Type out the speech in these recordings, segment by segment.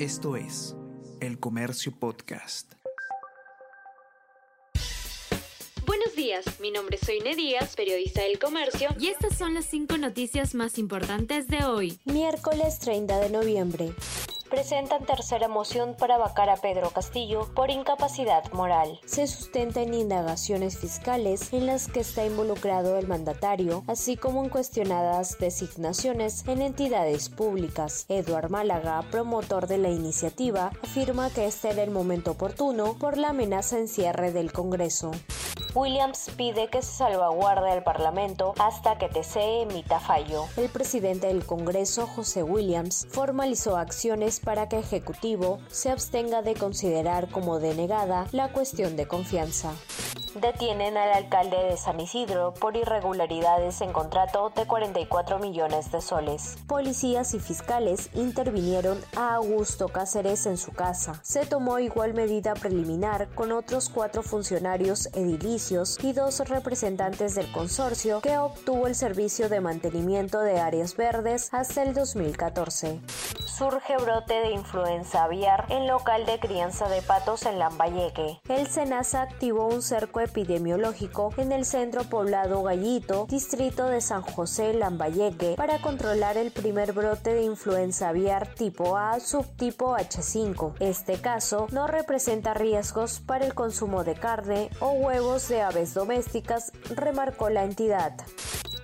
Esto es El Comercio Podcast. Buenos días, mi nombre es Soine Díaz, periodista del Comercio, y estas son las cinco noticias más importantes de hoy. Miércoles 30 de noviembre presentan tercera moción para vacar a Pedro Castillo por incapacidad moral. Se sustenta en indagaciones fiscales en las que está involucrado el mandatario, así como en cuestionadas designaciones en entidades públicas. Eduard Málaga, promotor de la iniciativa, afirma que este era el momento oportuno por la amenaza en cierre del Congreso. Williams pide que se salvaguarde el Parlamento hasta que TC emita fallo. El presidente del Congreso, José Williams, formalizó acciones para que Ejecutivo se abstenga de considerar como denegada la cuestión de confianza. Detienen al alcalde de San Isidro por irregularidades en contrato de 44 millones de soles. Policías y fiscales intervinieron a Augusto Cáceres en su casa. Se tomó igual medida preliminar con otros cuatro funcionarios edilicios y dos representantes del consorcio que obtuvo el servicio de mantenimiento de áreas verdes hasta el 2014 surge brote de influenza aviar en local de crianza de patos en Lambayeque. El SENASA activó un cerco epidemiológico en el centro poblado Gallito, distrito de San José, Lambayeque, para controlar el primer brote de influenza aviar tipo A, subtipo H5. Este caso no representa riesgos para el consumo de carne o huevos de aves domésticas, remarcó la entidad.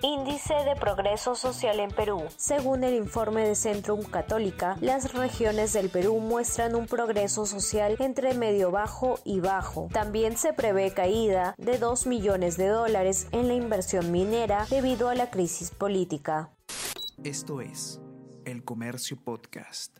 Índice de Progreso Social en Perú. Según el informe de Centrum Católica, las regiones del Perú muestran un progreso social entre medio bajo y bajo. También se prevé caída de 2 millones de dólares en la inversión minera debido a la crisis política. Esto es El Comercio Podcast.